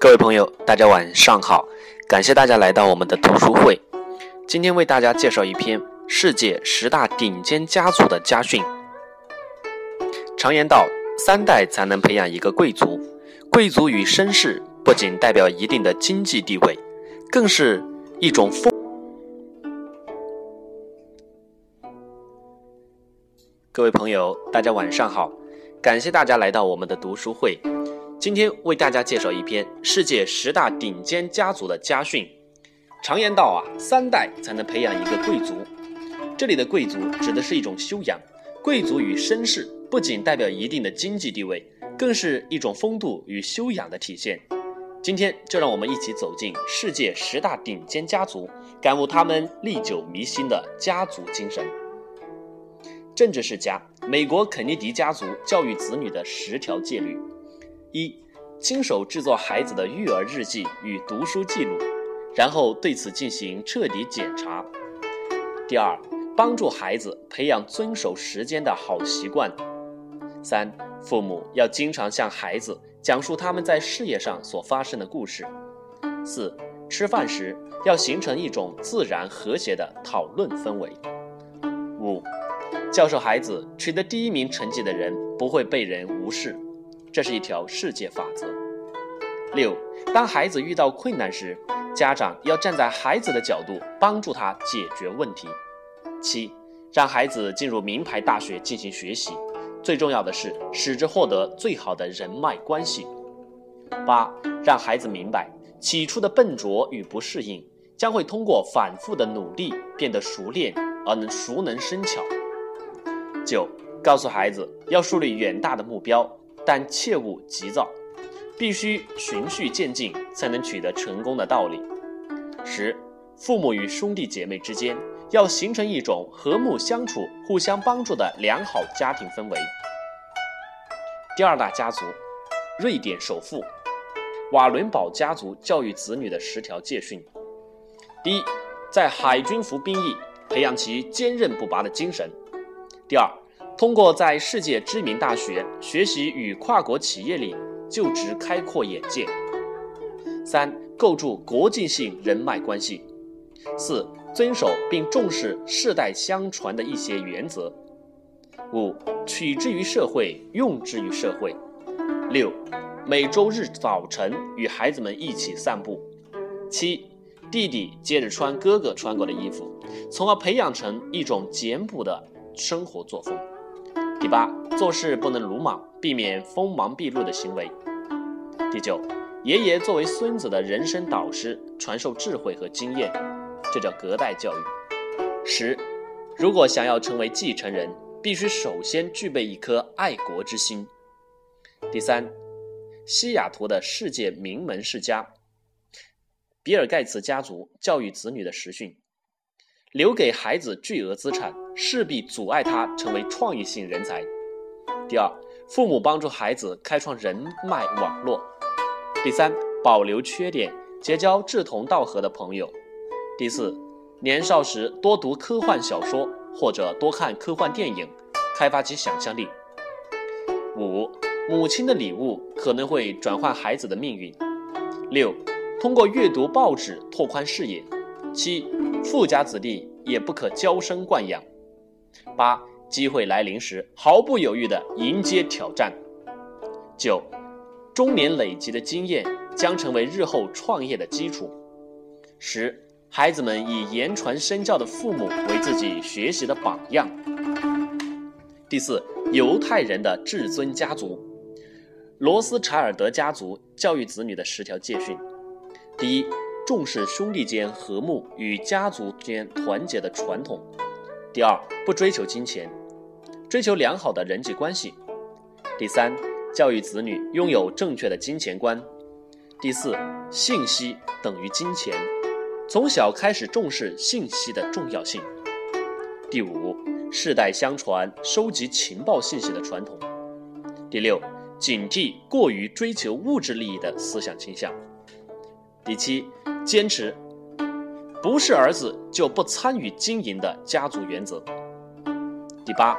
各位朋友，大家晚上好，感谢大家来到我们的读书会。今天为大家介绍一篇世界十大顶尖家族的家训。常言道，三代才能培养一个贵族。贵族与绅士不仅代表一定的经济地位，更是一种风。各位朋友，大家晚上好，感谢大家来到我们的读书会。今天为大家介绍一篇世界十大顶尖家族的家训。常言道啊，三代才能培养一个贵族。这里的贵族指的是一种修养。贵族与绅士不仅代表一定的经济地位，更是一种风度与修养的体现。今天就让我们一起走进世界十大顶尖家族，感悟他们历久弥新的家族精神。政治世家，美国肯尼迪家族教育子女的十条戒律。一、亲手制作孩子的育儿日记与读书记录，然后对此进行彻底检查。第二，帮助孩子培养遵守时间的好习惯。三、父母要经常向孩子讲述他们在事业上所发生的故事。四、吃饭时要形成一种自然和谐的讨论氛围。五、教授孩子取得第一名成绩的人不会被人无视。这是一条世界法则。六，当孩子遇到困难时，家长要站在孩子的角度帮助他解决问题。七，让孩子进入名牌大学进行学习，最重要的是使之获得最好的人脉关系。八，让孩子明白，起初的笨拙与不适应，将会通过反复的努力变得熟练而能熟能生巧。九，告诉孩子要树立远大的目标。但切勿急躁，必须循序渐进，才能取得成功的道理。十，父母与兄弟姐妹之间要形成一种和睦相处、互相帮助的良好家庭氛围。第二大家族，瑞典首富瓦伦堡家族教育子女的十条戒训：第一，在海军服兵役，培养其坚韧不拔的精神；第二，通过在世界知名大学学习与跨国企业里就职，开阔眼界。三、构筑国际性人脉关系。四、遵守并重视世代相传的一些原则。五、取之于社会，用之于社会。六、每周日早晨与孩子们一起散步。七、弟弟接着穿哥哥穿过的衣服，从而培养成一种简朴的生活作风。第八，做事不能鲁莽，避免锋芒毕露的行为。第九，爷爷作为孙子的人生导师，传授智慧和经验，这叫隔代教育。十，如果想要成为继承人，必须首先具备一颗爱国之心。第三，西雅图的世界名门世家，比尔盖茨家族教育子女的实训。留给孩子巨额资产，势必阻碍他成为创意性人才。第二，父母帮助孩子开创人脉网络。第三，保留缺点，结交志同道合的朋友。第四，年少时多读科幻小说或者多看科幻电影，开发其想象力。五，母亲的礼物可能会转换孩子的命运。六，通过阅读报纸拓宽视野。七。富家子弟也不可娇生惯养。八，机会来临时，毫不犹豫地迎接挑战。九，中年累积的经验将成为日后创业的基础。十，孩子们以言传身教的父母为自己学习的榜样。第四，犹太人的至尊家族——罗斯柴尔德家族教育子女的十条戒训。第一。重视兄弟间和睦与家族间团结的传统。第二，不追求金钱，追求良好的人际关系。第三，教育子女拥有正确的金钱观。第四，信息等于金钱，从小开始重视信息的重要性。第五，世代相传收集情报信息的传统。第六，警惕过于追求物质利益的思想倾向。第七。坚持不是儿子就不参与经营的家族原则。第八，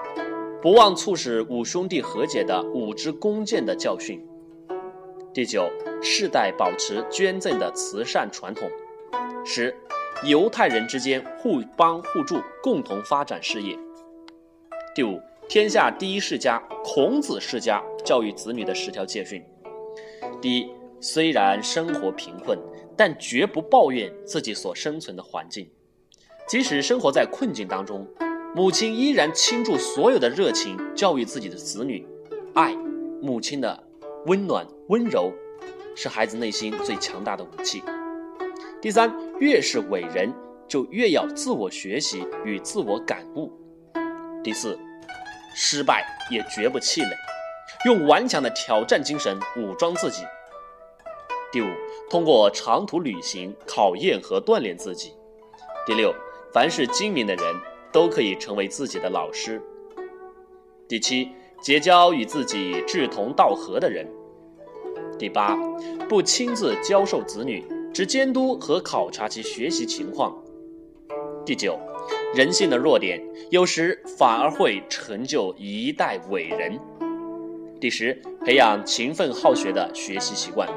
不忘促使五兄弟和解的五支弓箭的教训。第九，世代保持捐赠的慈善传统。十，犹太人之间互帮互助，共同发展事业。第五，天下第一世家孔子世家教育子女的十条戒训。第一，虽然生活贫困，但绝不抱怨自己所生存的环境。即使生活在困境当中，母亲依然倾注所有的热情教育自己的子女。爱，母亲的温暖温柔，是孩子内心最强大的武器。第三，越是伟人，就越要自我学习与自我感悟。第四，失败也绝不气馁，用顽强的挑战精神武装自己。第五，通过长途旅行考验和锻炼自己。第六，凡是精明的人都可以成为自己的老师。第七，结交与自己志同道合的人。第八，不亲自教授子女，只监督和考察其学习情况。第九。人性的弱点，有时反而会成就一代伟人。第十，培养勤奋好学的学习习惯。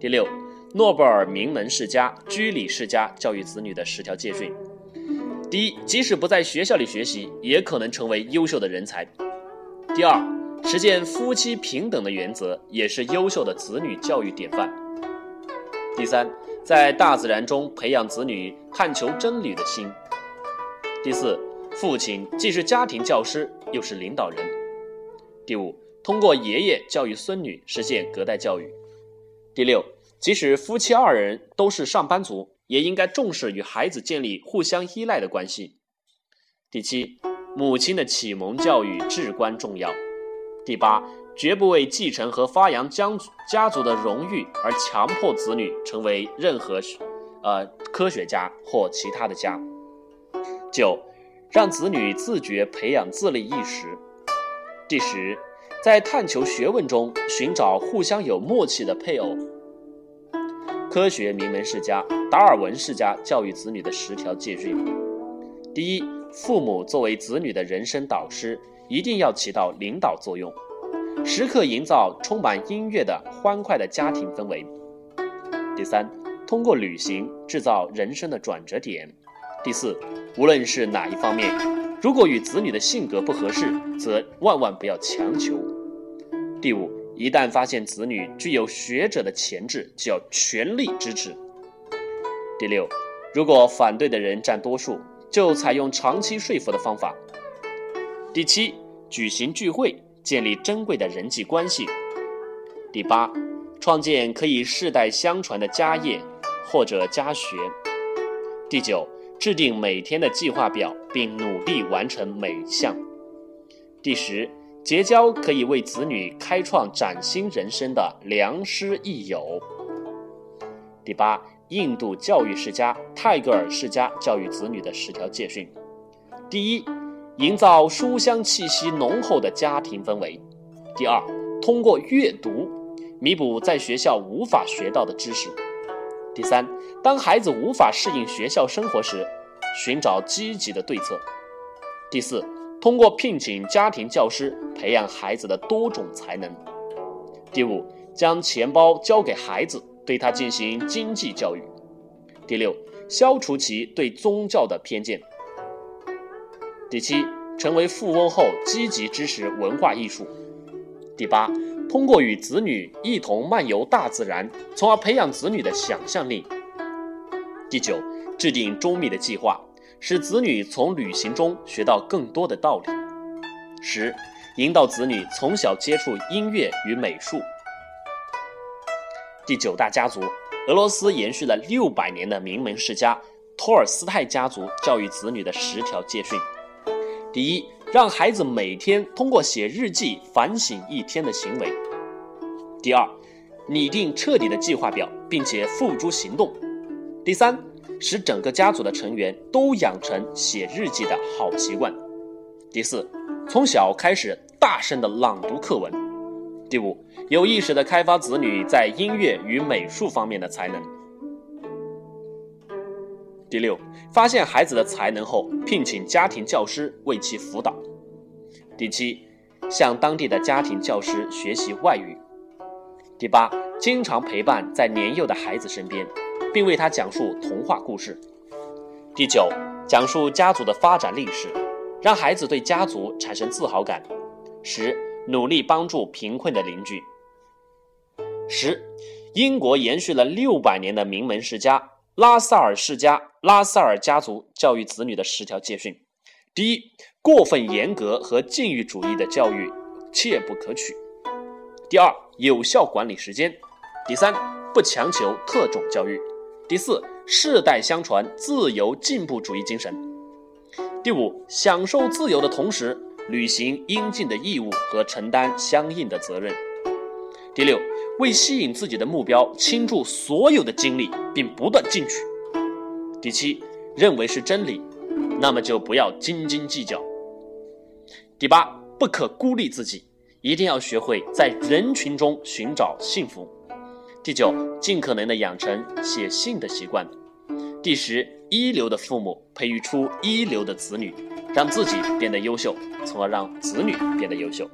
第六，诺贝尔名门世家、居里世家教育子女的十条戒训。第一，即使不在学校里学习，也可能成为优秀的人才。第二，实践夫妻平等的原则，也是优秀的子女教育典范。第三，在大自然中培养子女探求真理的心。第四，父亲既是家庭教师，又是领导人。第五，通过爷爷教育孙女，实现隔代教育。第六，即使夫妻二人都是上班族，也应该重视与孩子建立互相依赖的关系。第七，母亲的启蒙教育至关重要。第八，绝不为继承和发扬家族家族的荣誉而强迫子女成为任何，呃，科学家或其他的家。九，让子女自觉培养自立意识。第十，在探求学问中寻找互相有默契的配偶。科学名门世家达尔文世家教育子女的十条戒训：第一，父母作为子女的人生导师，一定要起到领导作用，时刻营造充满音乐的欢快的家庭氛围。第三，通过旅行制造人生的转折点。第四，无论是哪一方面，如果与子女的性格不合适，则万万不要强求。第五，一旦发现子女具有学者的潜质，就要全力支持。第六，如果反对的人占多数，就采用长期说服的方法。第七，举行聚会，建立珍贵的人际关系。第八，创建可以世代相传的家业或者家学。第九。制定每天的计划表，并努力完成每一项。第十，结交可以为子女开创崭新人生的良师益友。第八，印度教育世家泰戈尔世家教育子女的十条戒训：第一，营造书香气息浓厚的家庭氛围；第二，通过阅读弥补在学校无法学到的知识。第三，当孩子无法适应学校生活时，寻找积极的对策。第四，通过聘请家庭教师，培养孩子的多种才能。第五，将钱包交给孩子，对他进行经济教育。第六，消除其对宗教的偏见。第七，成为富翁后积极支持文化艺术。第八。通过与子女一同漫游大自然，从而培养子女的想象力。第九，制定周密的计划，使子女从旅行中学到更多的道理。十，引导子女从小接触音乐与美术。第九大家族，俄罗斯延续了六百年的名门世家托尔斯泰家族教育子女的十条戒训。第一。让孩子每天通过写日记反省一天的行为。第二，拟定彻底的计划表，并且付诸行动。第三，使整个家族的成员都养成写日记的好习惯。第四，从小开始大声的朗读课文。第五，有意识的开发子女在音乐与美术方面的才能。第六，发现孩子的才能后，聘请家庭教师为其辅导。第七，向当地的家庭教师学习外语。第八，经常陪伴在年幼的孩子身边，并为他讲述童话故事。第九，讲述家族的发展历史，让孩子对家族产生自豪感。十，努力帮助贫困的邻居。十，英国延续了六百年的名门世家拉塞尔世家拉塞尔家族教育子女的十条戒训：第一，过分严格和禁欲主义的教育切不可取；第二，有效管理时间；第三，不强求特种教育；第四，世代相传自由进步主义精神；第五，享受自由的同时，履行应尽的义务和承担相应的责任；第六，为吸引自己的目标倾注所有的精力，并不断进取；第七，认为是真理，那么就不要斤斤计较；第八，不可孤立自己，一定要学会在人群中寻找幸福；第九，尽可能的养成写信的习惯。第十，一流的父母培育出一流的子女，让自己变得优秀，从而让子女变得优秀。